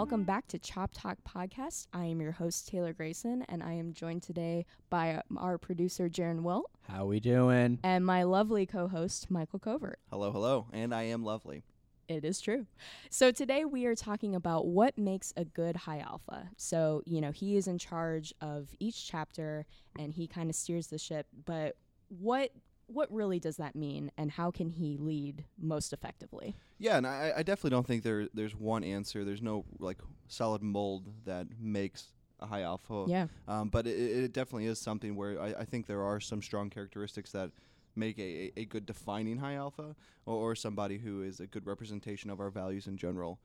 welcome back to Chop Talk Podcast. I am your host Taylor Grayson, and I am joined today by uh, our producer Jaron Wilt How are we doing? and my lovely co-host Michael Covert. Hello, hello, and I am lovely. It is true. So today we are talking about what makes a good high alpha. So, you know, he is in charge of each chapter and he kind of steers the ship, but what what really does that mean and how can he lead most effectively? Yeah, and I, I definitely don't think there there's one answer. There's no like solid mold that makes a high alpha. Yeah. Um, but it, it definitely is something where I, I think there are some strong characteristics that make a, a, good defining high alpha or, or somebody who is a good representation of our values in general.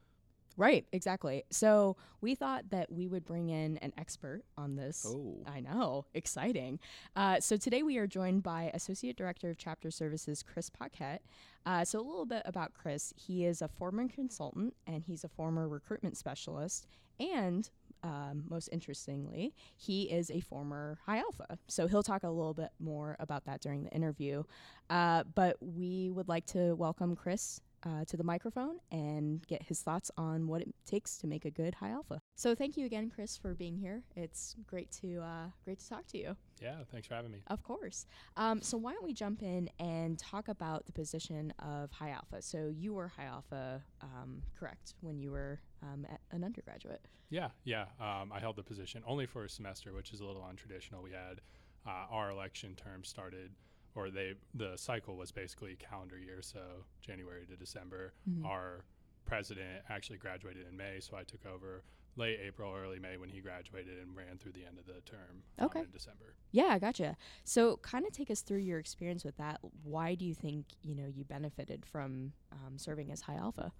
Right, exactly. So we thought that we would bring in an expert on this. Oh. I know, exciting. Uh, so today we are joined by Associate Director of Chapter Services, Chris Pockette. Uh, so a little bit about Chris. He is a former consultant and he's a former recruitment specialist. And um, most interestingly, he is a former High Alpha. So he'll talk a little bit more about that during the interview. Uh, but we would like to welcome Chris uh, to the microphone and get his thoughts on what it takes to make a good high alpha. So thank you again, Chris, for being here. It's great to uh, great to talk to you. Yeah, thanks for having me. Of course. Um, so why don't we jump in and talk about the position of high alpha? So you were high alpha, um, correct, when you were um, at an undergraduate. Yeah, yeah. Um, I held the position only for a semester, which is a little untraditional. We had uh, our election term started, or they the cycle was basically calendar year, so January to December. Mhm. Our president actually graduated in May, so I took over late April, early May when he graduated and ran through the end of the term um, Okay. in December. Yeah, I gotcha. So kind of take us through your experience with that. Why do you think you know you benefited from um, serving as high alpha?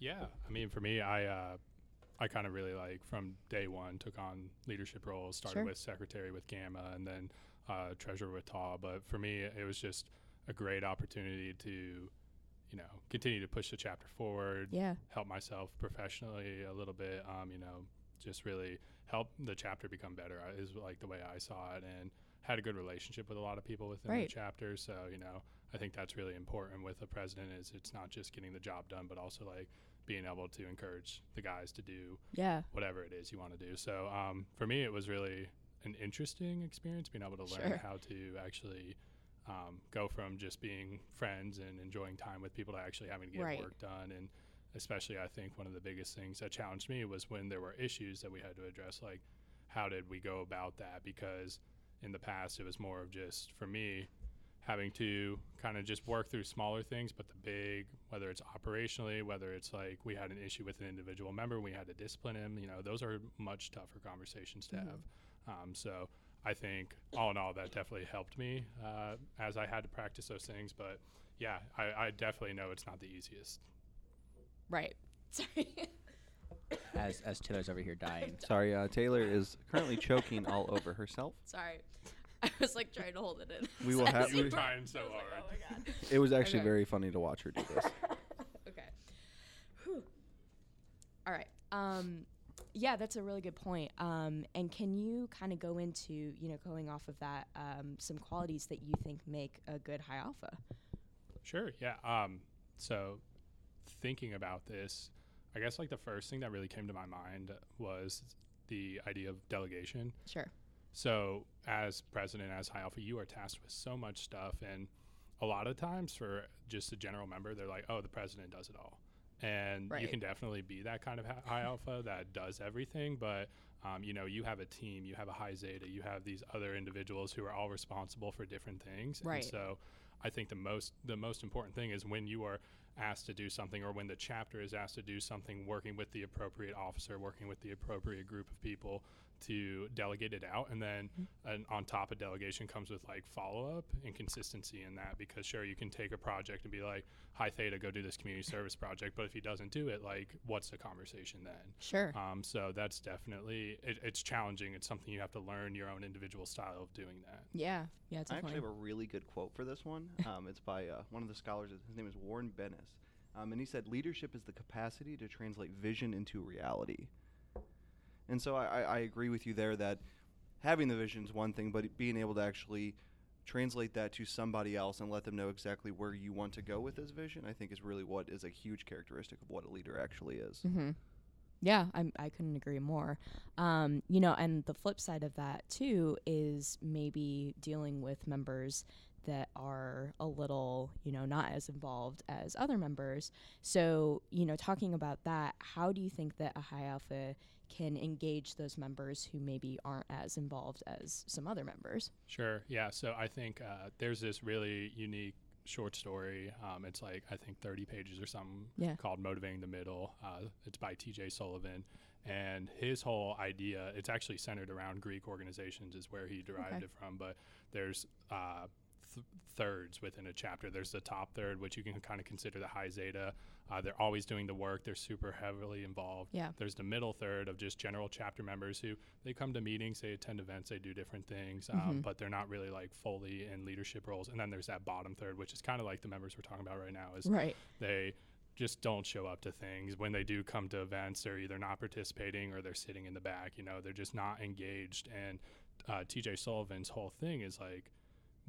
Yeah, I mean, for me, I uh, I kind of really like from day one took on leadership roles. Started Sure. with secretary with Gamma, and then uh, treasurer with Tau. But for me, it was just a great opportunity to, you know, continue to push the chapter forward, Yeah. help myself professionally a little bit. Um, you know, just really help the chapter become better uh, is like the way I saw it, and had a good relationship with a lot of people within Right. the chapter. So you know, I think that's really important with a president is it's not just getting the job done, but also like being able to encourage the guys to do Yeah. whatever it is you want to do. So um, for me, it was really an interesting experience being able to learn Sure. how to actually um, go from just being friends and enjoying time with people to actually having to get Right. work done. And especially, I think one of the biggest things that challenged me was when there were issues that we had to address, like how did we go about that? Because in the past, it was more of just for me having to kind of just work through smaller things, but the big, whether it's operationally, whether it's like we had an issue with an individual member, we had to discipline him, you know, those are much tougher conversations to Mhm. have. Um, so I think all in all, that definitely helped me uh, as I had to practice those things. But yeah, I, I definitely know it's not the easiest. Right. Sorry. As as Taylor's over here dying. Sorry, uh, Taylor is currently choking all over herself. Sorry. I was like trying to hold it in. We will have- you Trying so I was like, hard. oh my god. It was actually Okay. very funny to watch her do this. okay. Whew. All right. Um, yeah, that's a really good point. Um, and can you kind of go into, you know, going off of that, um, some qualities that you think make a good high alpha? Sure. Yeah. Um, so thinking about this, I guess like the first thing that really came to my mind was the idea of delegation. Sure. So, as president, as High Alpha, you are tasked with so much stuff. And a lot of times, for just a general member, they're like, oh, the president does it all. And you can definitely be that kind of High Alpha that does everything. But, um, you know, you have a team, you have a High Zeta, you have these other individuals who are all responsible for different things. Right. And so, I think the most the most important thing is when you are asked to do something or when the chapter is asked to do something working with the appropriate officer working with the appropriate group of people to delegate it out and then and on top of delegation comes with like follow-up and consistency in that because sure you can take a project and be like high theta go do this community service project but if he doesn't do it like what's the conversation then Sure. um, so that's definitely it, it's challenging it's something you have to learn your own individual style of doing that yeah. Yeah, I definitely. actually have a really good quote for this one. Um, it's by uh, one of the scholars. His name is Warren Bennis. Um, and he said, Leadership is the capacity to translate vision into reality. And so I, I, I agree with you there that having the vision is one thing, but being able to actually translate that to somebody else and let them know exactly where you want to go with this vision, I think is really what is a huge characteristic of what a leader actually is. mm-hmm. Yeah, I'm, I couldn't agree more. Um, you know, and the flip side of that too is maybe dealing with members that are a little, you know, not as involved as other members. So, you know, talking about that, how do you think that a high alpha can engage those members who maybe aren't as involved as some other members? Sure. Yeah. So I think uh, there's this really unique short story. Um, it's like I think 30 pages or something Yeah. called "Motivating the Middle." Uh, it's by T.J. Sullivan, and his whole idea it's actually centered around Greek organizations, is where he derived Okay. it from. But there's uh, th- thirds within a chapter. There's the top third, which you can kind of consider the high zeta. Uh, they're always doing the work. They're super heavily involved. Yeah. There's the middle third of just general chapter members who they come to meetings, they attend events, they do different things, um, Mhm. but they're not really like fully in leadership roles. And then there's that bottom third, which is kind of like the members we're talking about right now. Is Right. they just don't show up to things when they do come to events they're either not participating or they're sitting in the back you know they're just not engaged and uh, tj sullivan's whole thing is like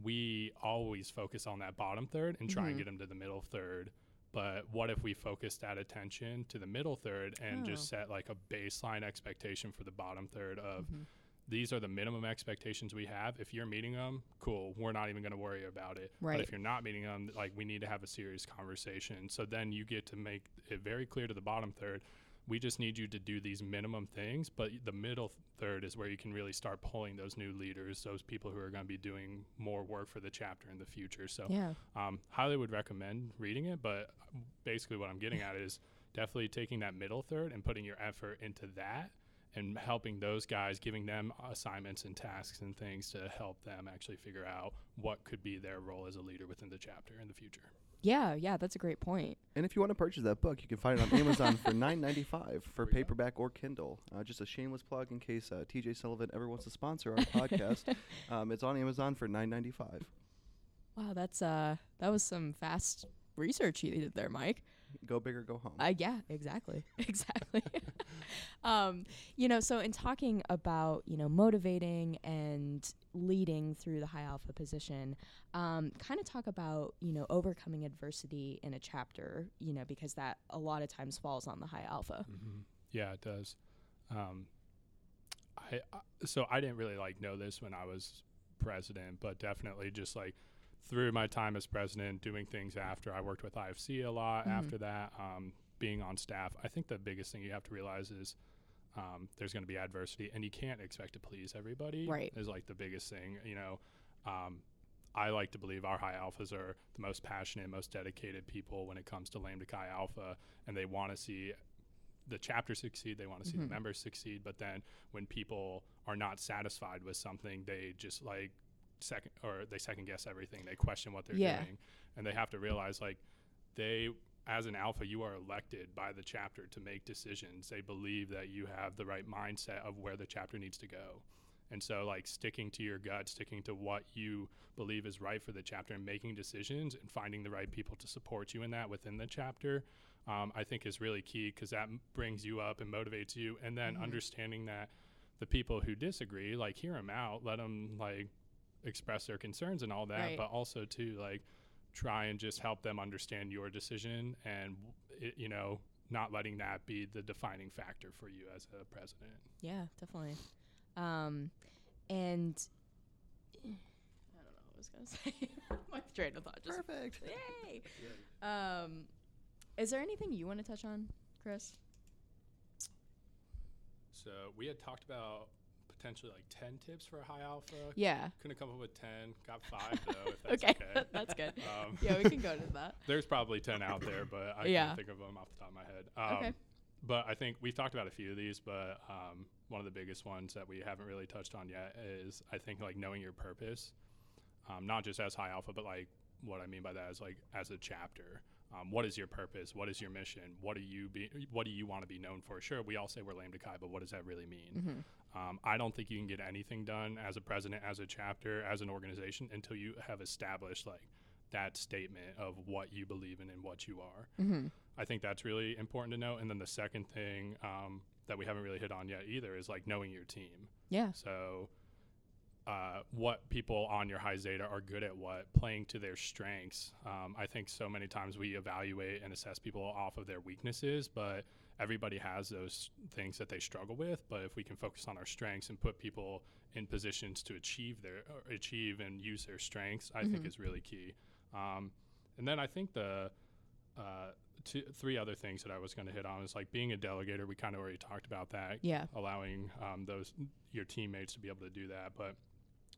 we always focus on that bottom third and try Mhm. and get them to the middle third but what if we focus that attention to the middle third and Oh. just set like a baseline expectation for the bottom third of Mhm. these are the minimum expectations we have. If you're meeting them, cool. We're not even going to worry about it. But if you're not meeting them, like we need to have a serious conversation. So then you get to make it very clear to the bottom third. We just need you to do these minimum things, but the middle third is where you can really start pulling those new leaders, those people who are going to be doing more work for the chapter in the future. So Yeah. um, highly would recommend reading it, but basically what I'm getting at is definitely taking that middle third and putting your effort into that and helping those guys, giving them assignments and tasks and things to help them actually figure out what could be their role as a leader within the chapter in the future. Yeah. Yeah. That's a great point. And if you want to purchase that book, you can find it on Amazon for nine ninety five for There go. paperback or Kindle. Uh, just a shameless plug in case uh, TJ Sullivan ever wants to sponsor our podcast. Um, it's on Amazon for nine ninety five. Wow. That's uh, that was some fast research you did there, Mike. Go big or go home. Uh, yeah, exactly, exactly. um, you know, so in talking about you know motivating and leading through the high alpha position, um, kind of talk about you know overcoming adversity in a chapter, you know, because that a lot of times falls on the high alpha. Mm-hmm. Yeah, it does. Um, I, I so I didn't really like know this when I was president, but definitely just like through my time as president, doing things after I worked with IFC a lot. Mhm. After that, um, being on staff, I think the biggest thing you have to realize is um, there's going to be adversity, and you can't expect to please everybody. Right. is like the biggest thing. You know, um, I like to believe our high alphas are the most passionate, most dedicated people when it comes to Lambda Chi Alpha, and they want to see the chapter succeed. They want to see Mhm. the members succeed. But then when people are not satisfied with something, they just like second or they second guess everything. They question what they're Yeah. doing, and they have to realize like they as an alpha you are elected by the chapter to make decisions they believe that you have the right mindset of where the chapter needs to go and so like sticking to your gut sticking to what you believe is right for the chapter and making decisions and finding the right people to support you in that within the chapter um, i think is really key because that m- brings you up and motivates you and then Mhm. understanding that the people who disagree like hear them out let them like express their concerns and all that Right. but also to like try and just help them understand your decision and it, you know not letting that be the defining factor for you as a president Yeah, definitely. Um, and I don't know what I was gonna say. My train of thought just Perfect. Yay! Um, is there anything you want to touch on, Chris? so we had talked about potentially like 10 tips for a high alpha Yeah. couldn't come up with 10 got five though if that's okay, okay, that's good. Um, yeah, we can go to that. there's probably 10 out there but i Yeah. can't think of them off the top of my head um, Okay. but I think we've talked about a few of these, but um, one of the biggest ones that we haven't really touched on yet is I think like knowing your purpose, um, not just as high alpha, but like what I mean by that is like as a chapter. Um, what is your purpose? What is your mission? What do you be? What do you want to be known for? Sure, we all say we're Lambda Chi, but what does that really mean? hmm Um, I don't think you can get anything done as a president, as a chapter, as an organization until you have established like that statement of what you believe in and what you are. hmm I think that's really important to know. And then the second thing um, that we haven't really hit on yet either is like knowing your team. Yeah. So uh, what people on your high zeta are good at what, playing to their strengths. Um, I think so many times we evaluate and assess people off of their weaknesses, but everybody has those things that they struggle with. But if we can focus on our strengths and put people in positions to achieve their achieve and use their strengths, I think Mhm. is really key. Um, and then I think the uh, two, three other things that I was going to hit on is like being a delegator. We kind of already talked about that Yeah. allowing um, those your teammates to be able to do that. But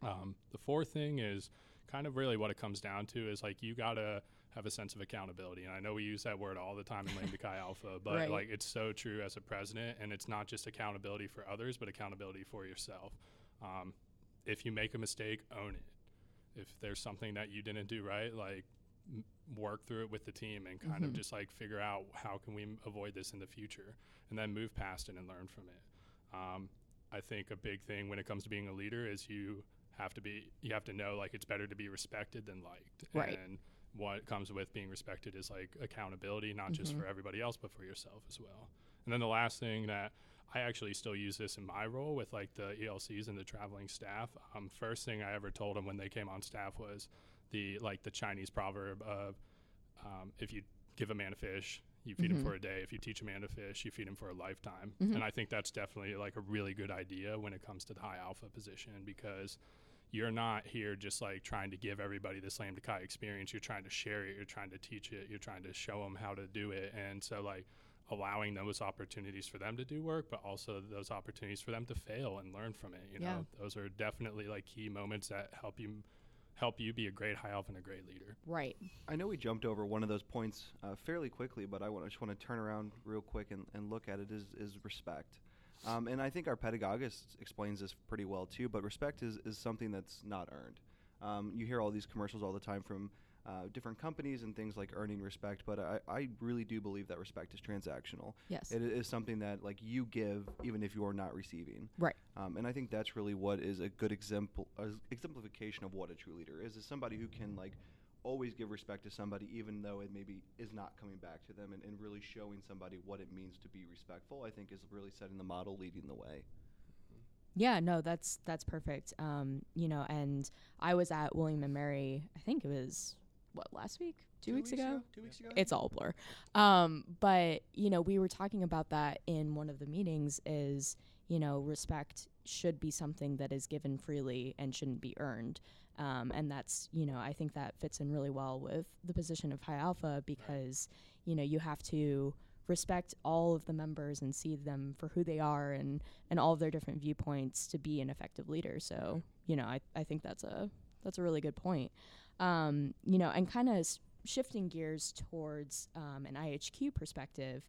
um, the fourth thing is kind of really what it comes down to is like you gotta have a sense of accountability. And I know we use that word all the time in Lambda Chi Alpha, but Right. like it's so true as a president, and it's not just accountability for others, but accountability for yourself. Um, if you make a mistake, own it. If there's something that you didn't do right, like m- work through it with the team and kind Mhm. of just like figure out how can we m- avoid this in the future, and then move past it and learn from it. Um, I think a big thing when it comes to being a leader is you have to be you have to know like it's better to be respected than liked. Right. And what comes with being respected is like accountability, not just Mhm. for everybody else, but for yourself as well. And then the last thing that I actually still use this in my role with like the ELCs and the traveling staff. Um, first thing I ever told them when they came on staff was the like the Chinese proverb of um, if you give a man a fish, you feed Mhm. him for a day. If you teach a man to fish, you feed him for a lifetime. Mhm. And I think that's definitely like a really good idea when it comes to the high alpha position because you're not here just like trying to give everybody this Lambda Chi experience. You're trying to share it. You're trying to teach it. You're trying to show them how to do it. And so like allowing those opportunities for them to do work, but also those opportunities for them to fail and learn from it. You Yeah. know, those are definitely like key moments that help you help you be a great high alpha and a great leader. Right. I know we jumped over one of those points uh, fairly quickly, but I want I just want to turn around real quick and, and look at it is, is respect. Um, and I think our Paedagogus explains this pretty well too, but respect is, is something that's not earned. Um, you hear all these commercials all the time from uh, different companies and things like earning respect, but I, I really do believe that respect is transactional. Yes. It is something that like you give even if you're not receiving. Right. Um, and I think that's really what is a good example, uh, exemplification of what a true leader is. Is somebody who can like always give respect to somebody, even though it maybe is not coming back to them, and, and really showing somebody what it means to be respectful. I think is really setting the model, leading the way. Yeah, no, that's that's perfect. Um, you know, and I was at William and Mary. I think it was what last week, two, weeks, ago. Two weeks ago. It's all a blur. Um, but you know, we were talking about that in one of the meetings. Is you know, respect should be something that is given freely and shouldn't be earned. Um, and that's you know, I think that fits in really well with the position of high alpha because you know you have to respect all of the members and see them for who they are and and all of their different viewpoints to be an effective leader. So you know, I I think that's a that's a really good point. Um, you know, and kind of s- shifting gears towards um, an IHQ perspective,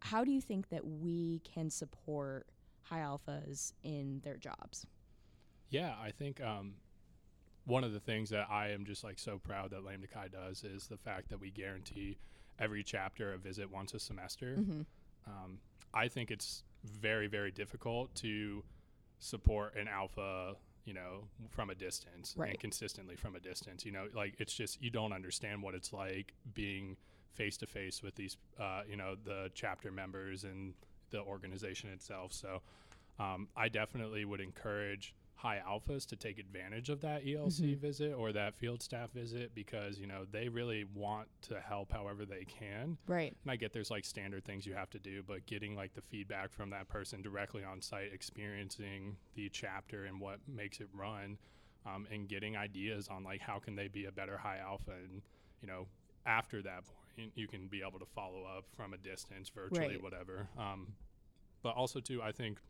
how do you think that we can support high alphas in their jobs? Yeah, I think um, one of the things that I am just like so proud that Lambda Chi does is the fact that we guarantee every chapter a visit once a semester. Mm-hmm. Um, I think it's very, very difficult to support an alpha, you know, from a distance Right. and consistently from a distance. You know, like it's just you don't understand what it's like being face to face with these, uh, you know, the chapter members and the organization itself. So um, I definitely would encourage high alphas to take advantage of that ELC Mhm. visit or that field staff visit because you know they really want to help however they can Right. and I get there's like standard things you have to do, but getting like the feedback from that person directly on site, experiencing the chapter and what makes it run, um, and getting ideas on like how can they be a better high alpha, and you know after that point you can be able to follow up from a distance, virtually, Right. whatever. Um, but also too, I think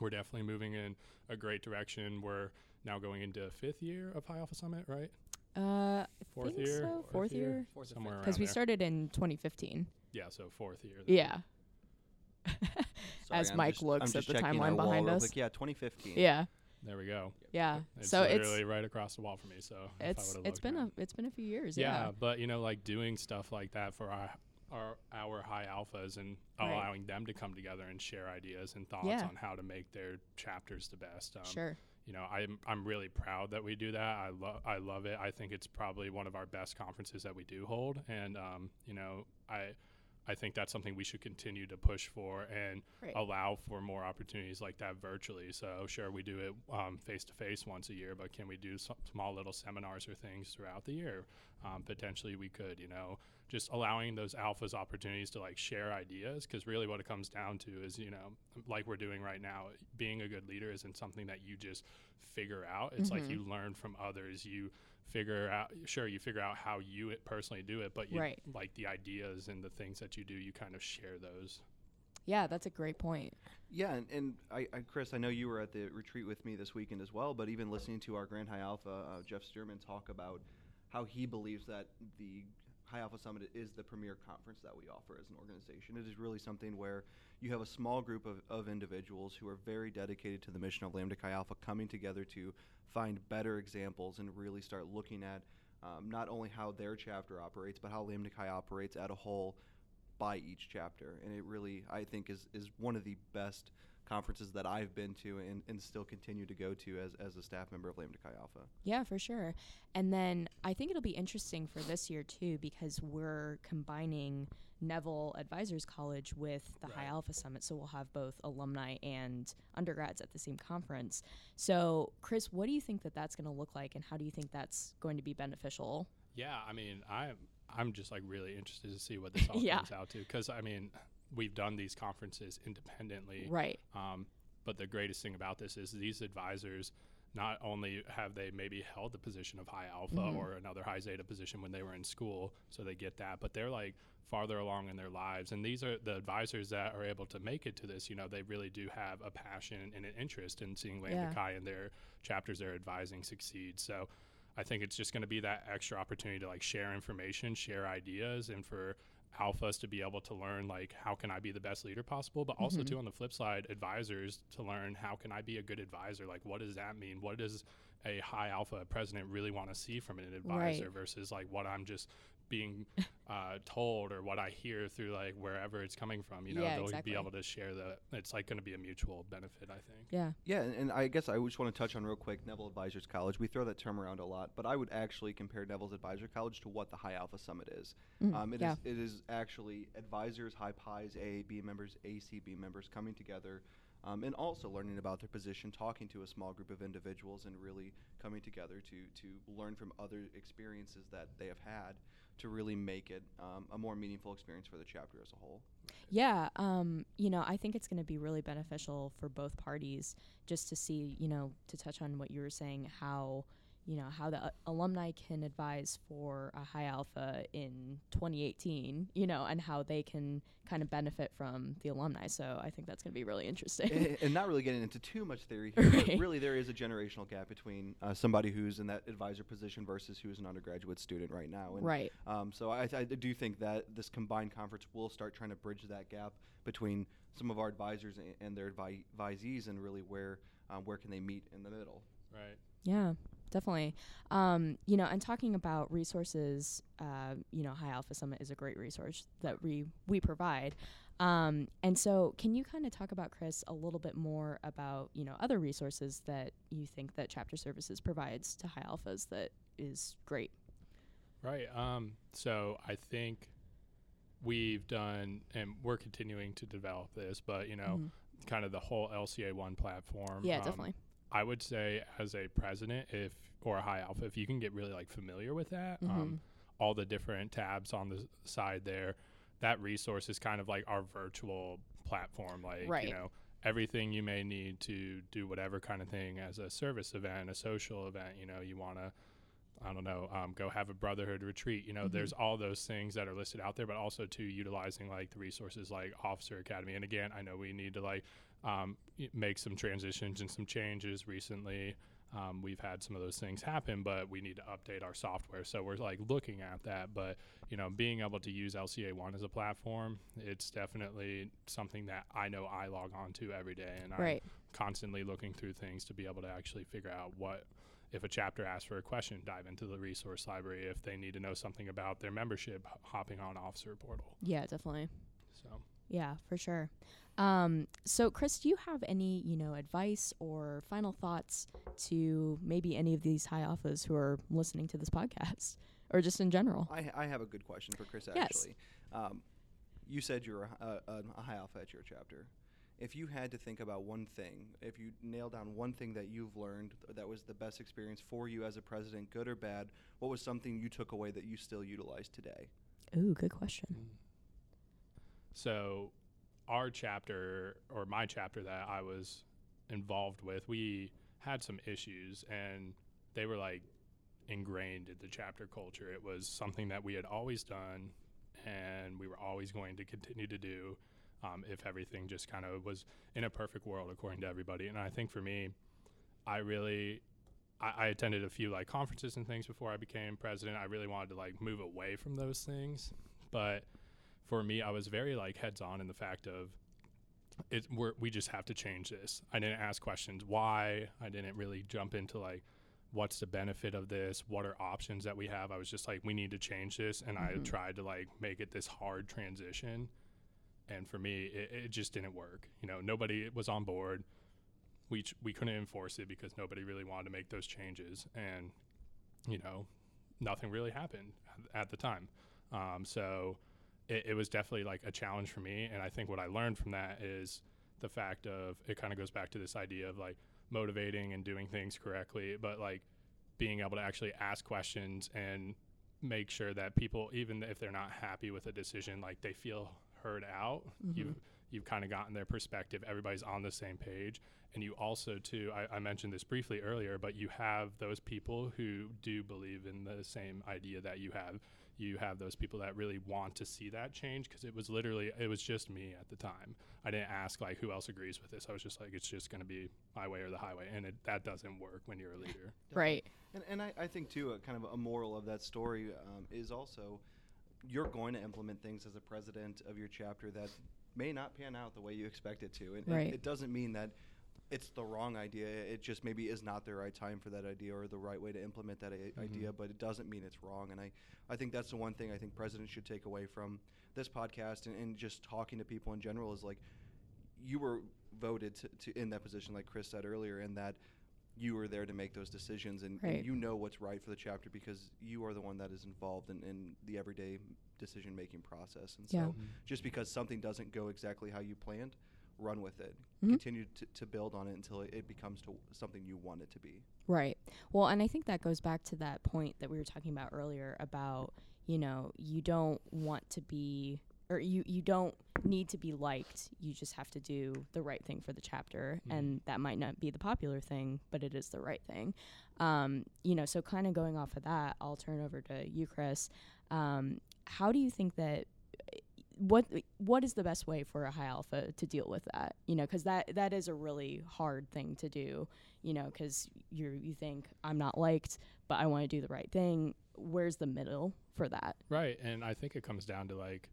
we're definitely moving in a great direction. We're now going into fifth year of High Alpha Summit, right? Uh, Fourth think year, so. fourth Fourth year? year. Fourth or Somewhere fifth. Because we there. started in 2015. Yeah, so fourth year. Yeah. Sorry, As I'm Mike just- looks I'm at the timeline behind us. quick. Yeah, 2015. Yeah. There we go. Yeah. It's so it's literally right across the wall from me. So if I it's would've it's looked, been man. a it's been a few years. yeah, Yeah. but you know, like doing stuff like that for our our our high alphas and Right. allowing them to come together and share ideas and thoughts Yeah. on how to make their chapters the best. Um, sure. You know, I'm I'm really proud that we do that. I love I love it. I think it's probably one of our best conferences that we do hold, and um, you know, I I think that's something we should continue to push for and Right. allow for more opportunities like that virtually. So, sure, we do it face to face once a year, but can we do some small little seminars or things throughout the year? Um, potentially, we could, you know, just allowing those alphas opportunities to like share ideas because really what it comes down to is, you know, like we're doing right now, being a good leader isn't something that you just figure out. It's like Mhm. you learn from others. You figure out, sure, you figure out how you it personally do it, but you, Right. like the ideas and the things that you do, you kind of share those. Yeah, that's a great point. Yeah, and, and I, I, Chris, I know you were at the retreat with me this weekend as well, but even listening to our Grand High Alpha, uh, Jeff Stearman, talk about how he believes that the High Alpha Summit is the premier conference that we offer as an organization. It is really something where you have a small group of, of individuals who are very dedicated to the mission of Lambda Chi Alpha coming together to find better examples and really start looking at um, not only how their chapter operates, but how Lambda Chi operates at a whole by each chapter. And it really, I think, is, is one of the best conferences that I've been to and, and still continue to go to as, as a staff member of Lambda Chi Alpha. Yeah, for sure. And then I think it'll be interesting for this year too because we're combining Neville Advisors College with the High Alpha Summit. So we'll have both alumni and undergrads at the same conference. So, Chris, what do you think that that's going to look like and how do you think that's going to be beneficial? Yeah, I mean, I'm I'm just like really interested to see what this all Yeah. comes out to because I mean, we've done these conferences independently, Right. um, but the greatest thing about this is these advisors. Not only have they maybe held the position of high alpha Mhm. or another high zeta position when they were in school, so they get that, but they're like farther along in their lives. And these are the advisors that are able to make it to this. You know, they really do have a passion and an interest in seeing Lambda Yeah. Chi and their chapters they're advising succeed. So I think it's just going to be that extra opportunity to like share information, share ideas, and for alphas to be able to learn like how can I be the best leader possible, but also Mhm. too on the flip side, advisors to learn how can I be a good advisor. Like what does that mean? What does a high alpha president really want to see from an advisor Right. versus like what I'm just being uh, told or what I hear through like wherever it's coming from. You know, Yeah, they'll exactly. be able to share the. It's like going to be a mutual benefit, I think. Yeah. Yeah, and, and I guess I just want to touch on real quick Neville Advisors College. We throw that term around a lot, but I would actually compare Neville's Advisor College to what the High Alpha Summit is. Mm, Um, it is yeah. it is actually advisors, high Pis, AAB members, ACB members coming together, um, and also learning about their position, talking to a small group of individuals, and really coming together to to learn from other experiences that they have had to really make it um, a more meaningful experience for the chapter as a whole. Yeah, um, you know, I think it's going to be really beneficial for both parties just to see, you know, to touch on what you were saying, how, you know, how the uh, alumni can advise for a high alpha in 2018, you know, and how they can kind of benefit from the alumni. So I think that's going to be really interesting. and, and not really getting into too much theory here, but really there is a generational gap between uh, somebody who's in that advisor position versus who's an undergraduate student right now. And right. Um, so I, I do think that this combined conference will start trying to bridge that gap between some of our advisors and, and their advi- advisees, and really where um, where can they meet in the middle. Right. Yeah, definitely. Um, you know, and talking about resources, uh, you know, High Alpha Summit is a great resource that we we provide. Um, and so, can you kind of talk about Chris a little bit more about you know other resources that you think that Chapter Services provides to High Alphas that is great? Right. Um, so I think we've done, and we're continuing to develop this, but you know, Mhm. kind of the whole LCA one platform. Yeah, um, definitely. I would say as a president, if or a high alpha, if you can get really like familiar with that, Mhm. um, all the different tabs on the side there, that resource is kind of like our virtual platform. Like Right. you know, everything you may need to do whatever kind of thing as a service event, a social event. You know, you want to. I don't know, um, go have a brotherhood retreat. You know, Mhm. there's all those things that are listed out there, but also to utilizing like the resources like Officer Academy. And again, I know we need to like um, make some transitions and some changes recently. Um, we've had some of those things happen, but we need to update our software. So we're like looking at that. But you know, being able to use LCA one as a platform, it's definitely something that I know I log on to every day, and I'm constantly looking through things to be able to actually figure out what if a chapter asks for a question dive into the resource library if they need to know something about their membership hopping on officer portal Yeah, definitely. so Yeah, for sure. Um, so, Chris, do you have any, you know, advice or final thoughts to maybe any of these high alphas who are listening to this podcast, or just in general? I, I have a good question for Chris Yes. actually. Um, you said you're a, a, a high alpha at your chapter. If you had to think about one thing, if you nail down one thing that you've learned that was the best experience for you as a president, good or bad, what was something you took away that you still utilize today? Ooh, good question. So, our chapter or my chapter that I was involved with, we had some issues and they were like ingrained in the chapter culture. It was something that we had always done and we were always going to continue to do um, if everything just kind of was in a perfect world according to everybody. And I think for me, I really. I, I attended a few like conferences and things before I became president. I really wanted to like move away from those things, but for me, I was very like heads on in the fact of it. We're, we just have to change this. I didn't ask questions why. I didn't really jump into like what's the benefit of this what are options that we have i was just like we need to change this and Mhm. i tried to like make it this hard transition and for me it, it just didn't work you know nobody was on board we ch- we couldn't enforce it because nobody really wanted to make those changes and you know nothing really happened at, at the time um, so it, it was definitely like a challenge for me and i think what i learned from that is the fact of it kind of goes back to this idea of like motivating and doing things correctly but like being able to actually ask questions and make sure that people even if they're not happy with a decision like they feel heard out. Mhm. you've you've kind of gotten their perspective. Everybody's on the same page. And you also too I, I mentioned this briefly earlier but you have those people who do believe in the same idea that you have you have those people that really want to see that change because it was literally it was just me at the time i didn't ask like who else agrees with this i was just like it's just going to be my way or the highway and it, that doesn't work when you're a leader Right. And, and I, I think too, a kind of a moral of that story um, is also you're going to implement things as a president of your chapter that may not pan out the way you expect it to. And, and it doesn't mean that it's the wrong idea. It just maybe is not the right time for that idea or the right way to implement that I- mm-hmm. idea, but it doesn't mean it's wrong. And I, I think that's the one thing I think presidents should take away from this podcast and, and just talking to people in general is like you were voted to, to in that position, like Chris said earlier, and that you were there to make those decisions and, Right. and you know what's right for the chapter because you are the one that is involved in, in the everyday decision making process. And Yeah. so just because something doesn't go exactly how you planned, run with it. Mhm. Continue to, to build on it until it, it becomes to something you want it to be. Right. Well, and I think that goes back to that point that we were talking about earlier about, you know, you don't want to be or you you don't need to be liked. You just have to do the right thing for the chapter Mhm. and that might not be the popular thing, but it is the right thing. Um, you know, so kind of going off of that, I'll turn over to you, Chris. Um, how do you think that what what is the best way for a high alpha to deal with that you know because that that is a really hard thing to do you know because you you think i'm not liked but i want to do the right thing where's the middle for that Right, and I think it comes down to like,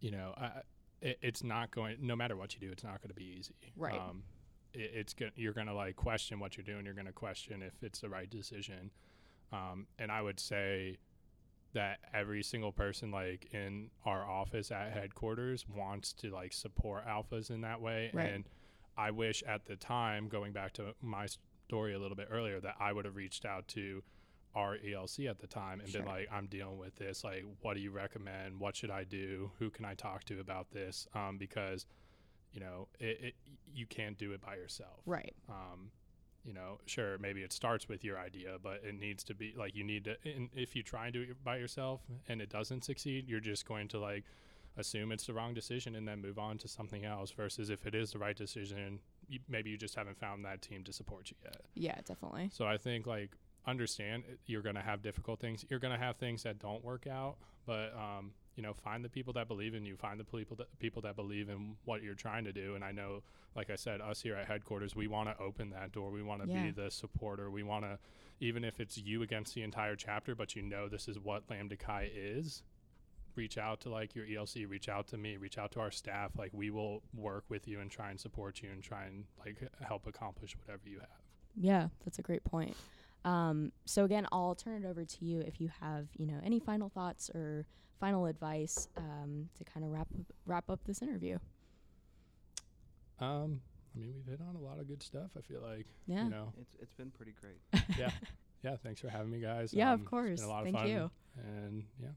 you know, I, it, it's not going. No matter what you do, it's not going to be easy. Right. Um, it, it's go- you're going to like question what you're doing. You're going to question if it's the right decision. Um, and I would say that every single person like in our office at headquarters wants to like support alphas in that way. Right. And I wish at the time, going back to my story a little bit earlier, that I would have reached out to our ELC at the time and Sure. been like, I'm dealing with this. Like, what do you recommend? What should I do? Who can I talk to about this? Um, because, you know, it, it you can't do it by yourself. right Um, you know, sure, maybe it starts with your idea, but it needs to be like you need to. And if you try and do it by yourself and it doesn't succeed, you're just going to like assume it's the wrong decision and then move on to something else. Versus if it is the right decision, you, maybe you just haven't found that team to support you yet. yeah definitely So I think like understand you're going to have difficult things. You're going to have things that don't work out, but um, you know, find the people that believe in you. Find the people that people that believe in what you're trying to do. And I know, like I said, us here at headquarters, we want to open that door. We want to Yeah. be the supporter. We want to, even if it's you against the entire chapter, but you know this is what Lambda Chi is. Reach out to like your ELC. Reach out to me. Reach out to our staff. Like we will work with you and try and support you and try and like help accomplish whatever you have. yeah that's a great point um, so again i'll turn it over to you if you have you know any final thoughts or final advice um, to kind of wrap up, wrap up this interview Um, I mean, we've hit on a lot of good stuff. I feel like, yeah you know, It's, it's been pretty great. yeah, yeah. Thanks for having me, guys. yeah Um, of it's course been a lot thank of fun, you And yeah,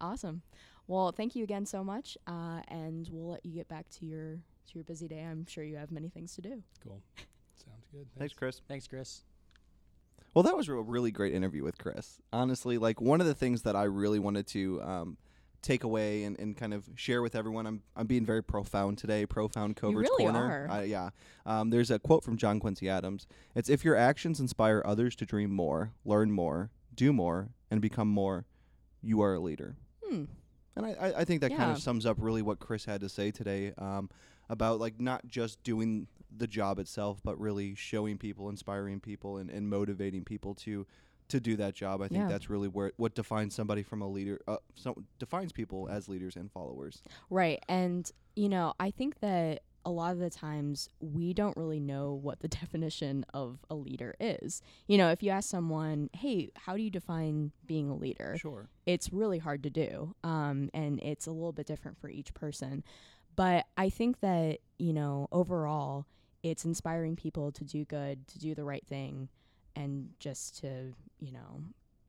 Awesome. Well, thank you again so much, uh, and we'll let you get back to your to your busy day. I'm sure you have many things to do. Cool. Sounds good. Thanks, Chris. Thanks, Chris. Well, that was a really great interview with Chris. Honestly, like one of the things that I really wanted to um, take away and, and kind of share with everyone. I'm I'm being very profound today. Profound coverage really corner. I- yeah. Um, there's a quote from John Quincy Adams. It's if your actions inspire others to dream more, learn more, do more, and become more, you are a leader. Hmm. And I, I, I think that kind of sums up really what Chris had to say today um, about like not just doing the job itself, but really showing people, inspiring people, and, and motivating people to to do that job. I think Yeah. that's really where what defines somebody from a leader. Uh, so defines people as leaders and followers. Right. And, you know, I think that a lot of the times we don't really know what the definition of a leader is. You know, if you ask someone, hey, how do you define being a leader? Sure. It's really hard to do. Um, and it's a little bit different for each person. But I think that, you know, overall, it's inspiring people to do good, to do the right thing, and just to, you know,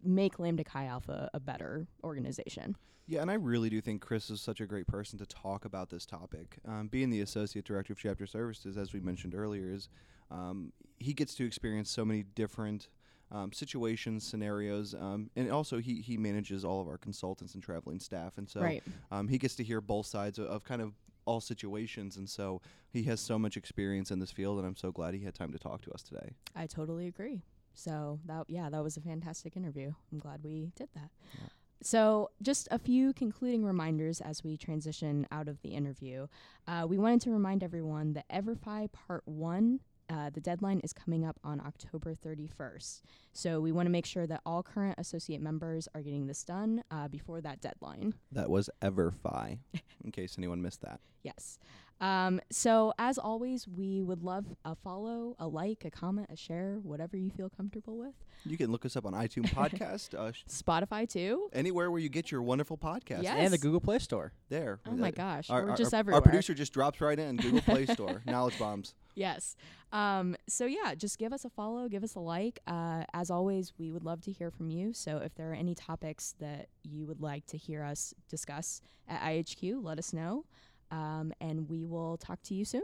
make Lambda Chi Alpha a better organization. Yeah, and I really do think Chris is such a great person to talk about this topic. Um, being the associate director of chapter services, as we mentioned earlier, is um, he gets to experience so many different um, situations, scenarios, um, and also he he manages all of our consultants and traveling staff, and so right. um, he gets to hear both sides of, of kind of all situations, and so he has so much experience in this field, and I'm so glad he had time to talk to us today. I totally agree. So that yeah, that was a fantastic interview. I'm glad we did that. Yeah. So just a few concluding reminders as we transition out of the interview. Uh, we wanted to remind everyone that Everfi Part One. Uh, the deadline is coming up on October 31st. So we want to make sure that all current associate members are getting this done uh, before that deadline. That was Everfi, in case anyone missed that. Yes. Um, so as always, we would love a follow, a like, a comment, a share, whatever you feel comfortable with. You can look us up on iTunes Podcast, uh, Spotify too. anywhere where you get your wonderful podcast. Yes. And the Google Play Store. There. Oh my gosh, Our, we're our- just our- everywhere. Our producer just drops right in Google Play Store. Knowledge bombs. Yes. Um, so yeah, just give us a follow, give us a like. Uh, as always, we would love to hear from you. So if there are any topics that you would like to hear us discuss at IHQ, let us know. Um, and we will talk to you soon.